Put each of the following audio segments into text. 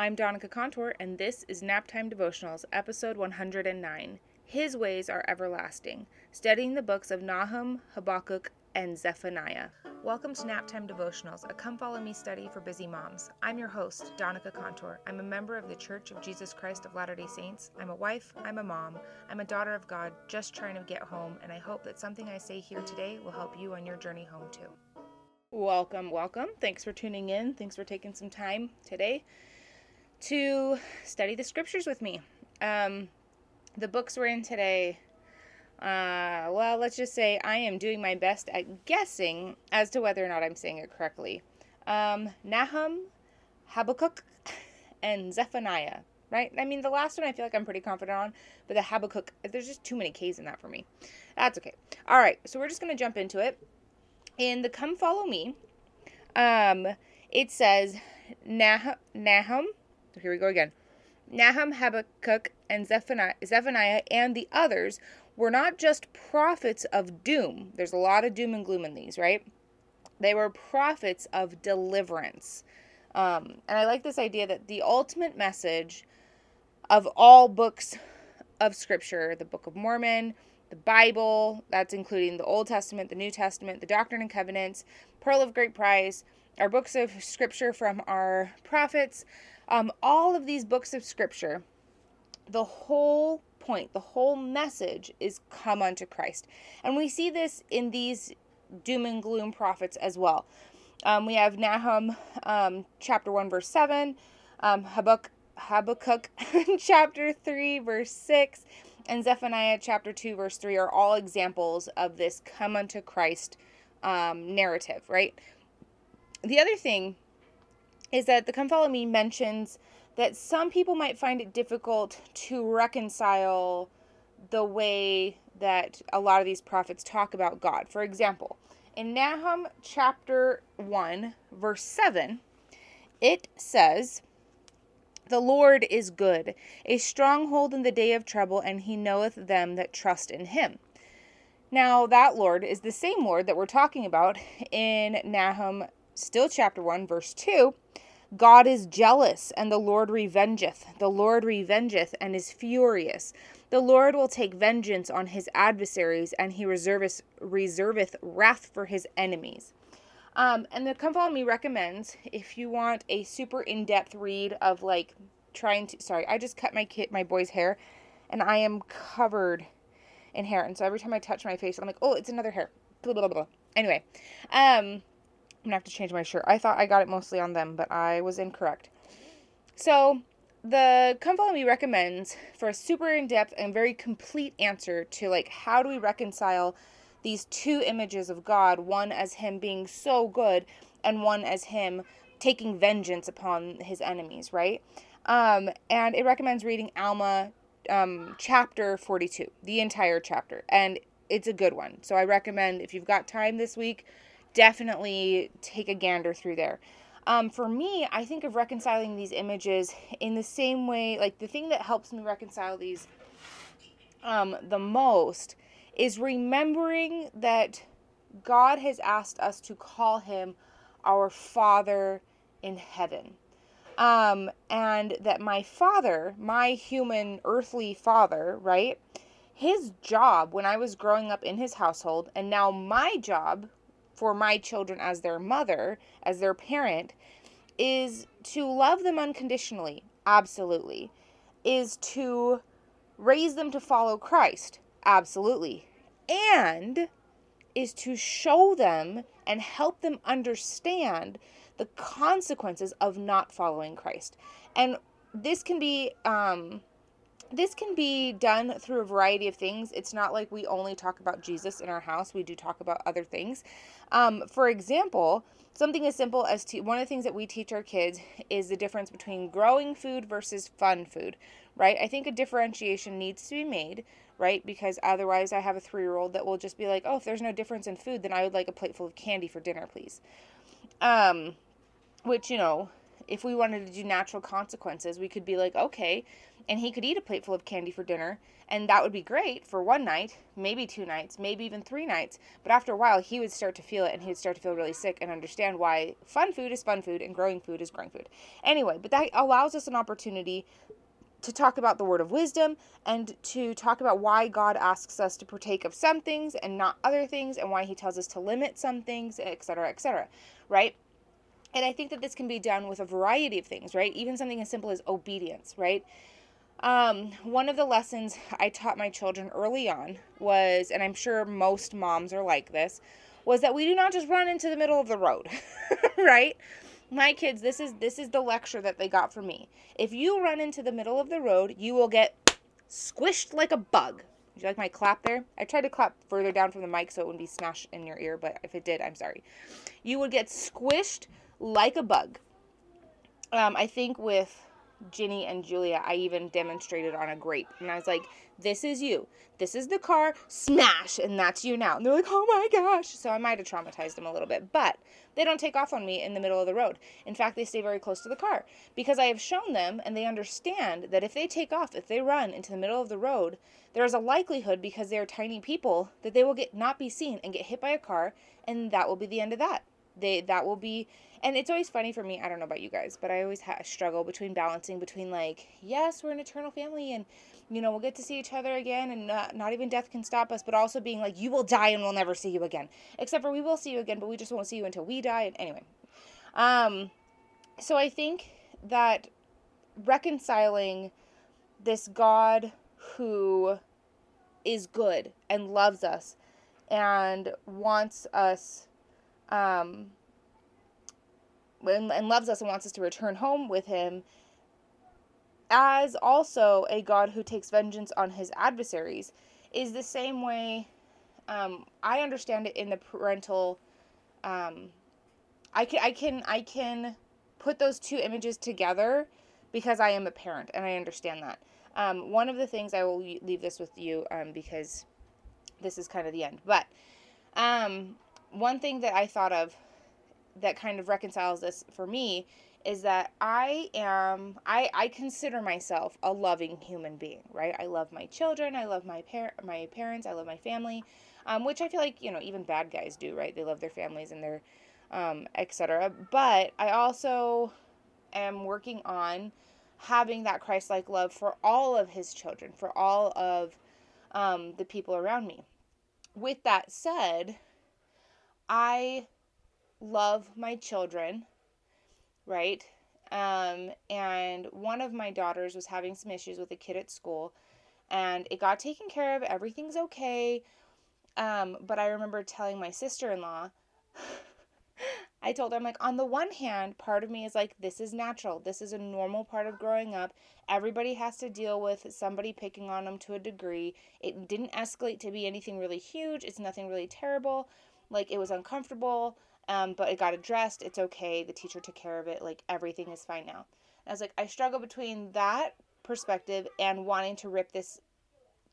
I'm Donica Contour, and this is Naptime Devotionals, episode 109. His ways are everlasting, studying the books of Nahum, Habakkuk, and Zephaniah. Welcome to Naptime Devotionals, a come follow me study for busy moms. I'm your host, Donica Contour. I'm a member of the Church of Jesus Christ of Latter day Saints. I'm a wife, I'm a mom, I'm a daughter of God, just trying to get home, and I hope that something I say here today will help you on your journey home too. Welcome, welcome. Thanks for tuning in. Thanks for taking some time today to study the scriptures with me. Um, the books we're in today uh, well, let's just say I am doing my best at guessing as to whether or not I'm saying it correctly. Um, Nahum, Habakkuk, and Zephaniah, right? I mean, the last one I feel like I'm pretty confident on, but the Habakkuk, there's just too many K's in that for me. That's okay. All right, so we're just going to jump into it. In the Come Follow Me, um, it says Nah- Nahum, here we go again. Nahum, Habakkuk, and Zephaniah, Zephaniah and the others were not just prophets of doom. There's a lot of doom and gloom in these, right? They were prophets of deliverance. Um, and I like this idea that the ultimate message of all books of Scripture, the Book of Mormon, the Bible, that's including the Old Testament, the New Testament, the Doctrine and Covenants, Pearl of Great Price, our books of Scripture from our prophets, um, all of these books of Scripture, the whole point, the whole message is come unto Christ. And we see this in these doom and gloom prophets as well. Um, we have Nahum um, chapter 1, verse 7, um, Habakkuk, Habakkuk chapter 3, verse 6, and Zephaniah chapter 2, verse 3 are all examples of this come unto Christ um, narrative, right? The other thing is that the Come Follow Me mentions that some people might find it difficult to reconcile the way that a lot of these prophets talk about God. For example, in Nahum chapter 1, verse 7, it says, The Lord is good, a stronghold in the day of trouble, and he knoweth them that trust in him. Now, that Lord is the same Lord that we're talking about in Nahum, still chapter 1, verse 2, God is jealous, and the Lord revengeth. The Lord revengeth, and is furious. The Lord will take vengeance on his adversaries, and he reserveth, reserveth wrath for his enemies. Um, and the Come Follow Me recommends if you want a super in depth read of like trying to. Sorry, I just cut my kid, my boy's hair, and I am covered in hair. And so every time I touch my face, I'm like, oh, it's another hair. Blah, blah, blah. Anyway, um, I'm gonna have to change my shirt. I thought I got it mostly on them, but I was incorrect. So, the Come Follow Me recommends for a super in depth and very complete answer to like how do we reconcile these two images of God, one as Him being so good, and one as Him taking vengeance upon His enemies, right? Um, and it recommends reading Alma um, chapter 42, the entire chapter, and it's a good one. So I recommend if you've got time this week, definitely take a gander through there. Um, for me, I think of reconciling these images in the same way, like the thing that helps me reconcile these um, the most is remembering that God has asked us to call him our Father in heaven. Um, and that my father, my human earthly father, right? His job when I was growing up in his household, and now my job for my children as their mother, as their parent, is to love them unconditionally, absolutely. Is to raise them to follow Christ, absolutely. And is to show them and help them understand the consequences of not following Christ. And this can be um, this can be done through a variety of things. It's not like we only talk about Jesus in our house, we do talk about other things. Um, for example, something as simple as to, one of the things that we teach our kids is the difference between growing food versus fun food, right? I think a differentiation needs to be made, right? Because otherwise, I have a three year old that will just be like, oh, if there's no difference in food, then I would like a plate full of candy for dinner, please. Um, which, you know, if we wanted to do natural consequences, we could be like, okay, and he could eat a plateful of candy for dinner, and that would be great for one night, maybe two nights, maybe even three nights. But after a while, he would start to feel it, and he would start to feel really sick and understand why fun food is fun food and growing food is growing food. Anyway, but that allows us an opportunity to talk about the word of wisdom and to talk about why God asks us to partake of some things and not other things and why he tells us to limit some things, etc., etc., right? And I think that this can be done with a variety of things, right? Even something as simple as obedience, right? Um, one of the lessons I taught my children early on was, and I'm sure most moms are like this, was that we do not just run into the middle of the road, right? My kids, this is this is the lecture that they got from me. If you run into the middle of the road, you will get squished like a bug. Do you like my clap there? I tried to clap further down from the mic so it wouldn't be smashed in your ear, but if it did, I'm sorry. You would get squished like a bug. Um, I think with Ginny and Julia, I even demonstrated on a grape. And I was like, this is you. This is the car, smash, and that's you now. And they're like, oh my gosh. So I might have traumatized them a little bit. But they don't take off on me in the middle of the road. In fact, they stay very close to the car because I have shown them and they understand that if they take off, if they run into the middle of the road, there is a likelihood because they are tiny people that they will get not be seen and get hit by a car and that will be the end of that. They that will be and it's always funny for me. I don't know about you guys, but I always ha- struggle between balancing between like, yes, we're an eternal family, and you know we'll get to see each other again, and not, not even death can stop us, but also being like, you will die and we'll never see you again. Except for we will see you again, but we just won't see you until we die. And anyway, um, so I think that reconciling this God who is good and loves us and wants us um, and, and loves us and wants us to return home with him, as also a God who takes vengeance on his adversaries, is the same way um, I understand it in the parental. Um, I can I can I can put those two images together because I am a parent and I understand that. Um, one of the things I will leave this with you um, because this is kind of the end, but um, one thing that I thought of that kind of reconciles this for me is that I am I I consider myself a loving human being, right? I love my children, I love my par- my parents, I love my family, um, which I feel like you know even bad guys do, right? They love their families and their um, etc. But I also am working on having that Christ-like love for all of His children, for all of um, the people around me. With that said, I love my children, right? Um, and one of my daughters was having some issues with a kid at school, and it got taken care of. Everything's okay. Um, but I remember telling my sister in law, I told her, I'm like, on the one hand, part of me is like, this is natural. This is a normal part of growing up. Everybody has to deal with somebody picking on them to a degree. It didn't escalate to be anything really huge. It's nothing really terrible. Like, it was uncomfortable. Um, but it got addressed. It's okay. The teacher took care of it. Like everything is fine now. I was like, I struggle between that perspective and wanting to rip this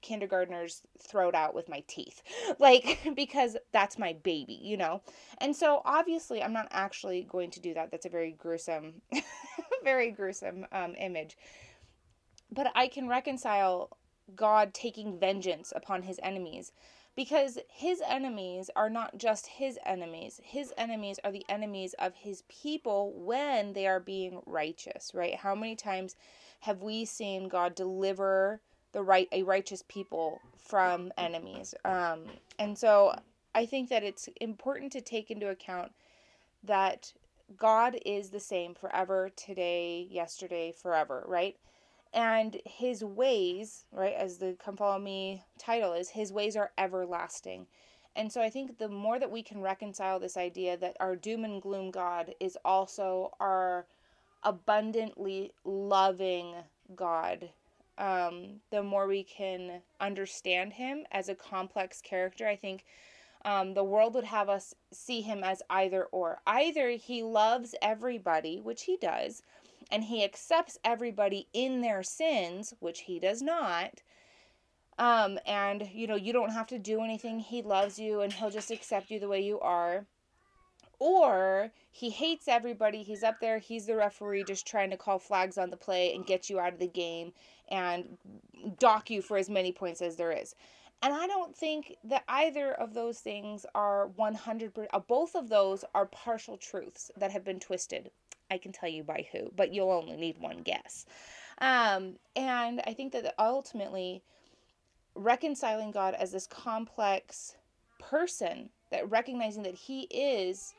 kindergartner's throat out with my teeth. Like, because that's my baby, you know? And so obviously, I'm not actually going to do that. That's a very gruesome, very gruesome um, image. But I can reconcile God taking vengeance upon his enemies because his enemies are not just his enemies. His enemies are the enemies of his people when they are being righteous, right? How many times have we seen God deliver the right a righteous people from enemies? Um, and so I think that it's important to take into account that God is the same forever, today, yesterday, forever, right? And his ways, right, as the Come Follow Me title is, his ways are everlasting. And so I think the more that we can reconcile this idea that our doom and gloom God is also our abundantly loving God, um, the more we can understand him as a complex character. I think um, the world would have us see him as either or. Either he loves everybody, which he does, and he accepts everybody in their sins, which he does not. Um, and you know, you don't have to do anything. He loves you and he'll just accept you the way you are. or he hates everybody. He's up there, he's the referee, just trying to call flags on the play and get you out of the game and dock you for as many points as there is. And I don't think that either of those things are 100%, uh, both of those are partial truths that have been twisted. I can tell you by who, but you'll only need one guess. Um, and I think that ultimately, reconciling God as this complex person, that recognizing that He is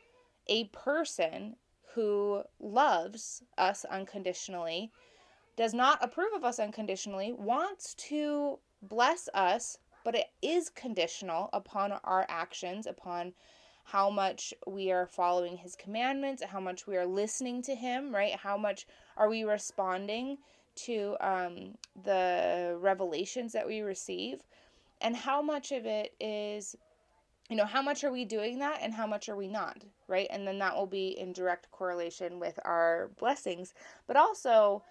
a person who loves us unconditionally, does not approve of us unconditionally, wants to bless us, but it is conditional upon our actions, upon how much we are following his commandments, how much we are listening to him, right? How much are we responding to um, the revelations that we receive, and how much of it is you know, how much are we doing that and how much are we not, right? And then that will be in direct correlation with our blessings. But also,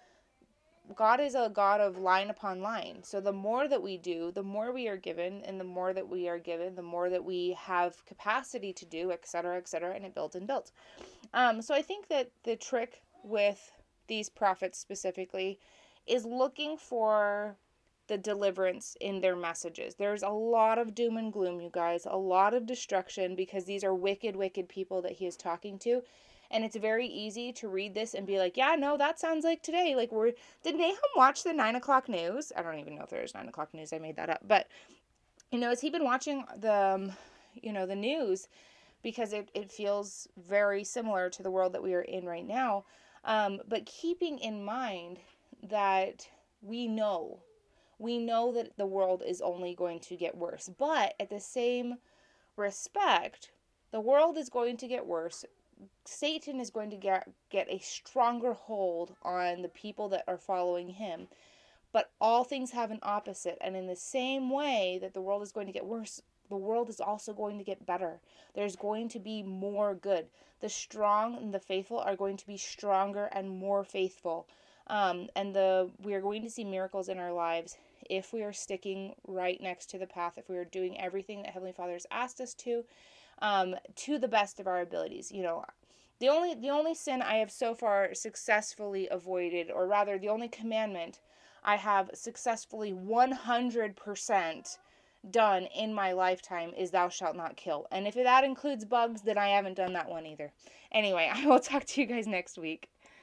God is a God of line upon line. So the more that we do, the more we are given, and the more that we are given, the more that we have capacity to do, et cetera, et cetera, and it builds and builds. Um, so I think that the trick with these prophets specifically is looking for the deliverance in their messages. There's a lot of doom and gloom, you guys, a lot of destruction because these are wicked, wicked people that he is talking to. And it's very easy to read this and be like, yeah, no, that sounds like today. Like, we're, did Nahum watch the nine o'clock news? I don't even know if there's nine o'clock news. I made that up. But, you know, has he been watching the, um, you know, the news? Because it, it feels very similar to the world that we are in right now. Um, but keeping in mind that we know we know that the world is only going to get worse. But at the same respect, the world is going to get worse. Satan is going to get, get a stronger hold on the people that are following him. But all things have an opposite. And in the same way that the world is going to get worse, the world is also going to get better. There's going to be more good. The strong and the faithful are going to be stronger and more faithful. Um, and the we are going to see miracles in our lives if we are sticking right next to the path, if we are doing everything that Heavenly Father has asked us to, um, to the best of our abilities. You know, the only the only sin I have so far successfully avoided, or rather, the only commandment I have successfully one hundred percent done in my lifetime is thou shalt not kill. And if that includes bugs, then I haven't done that one either. Anyway, I will talk to you guys next week.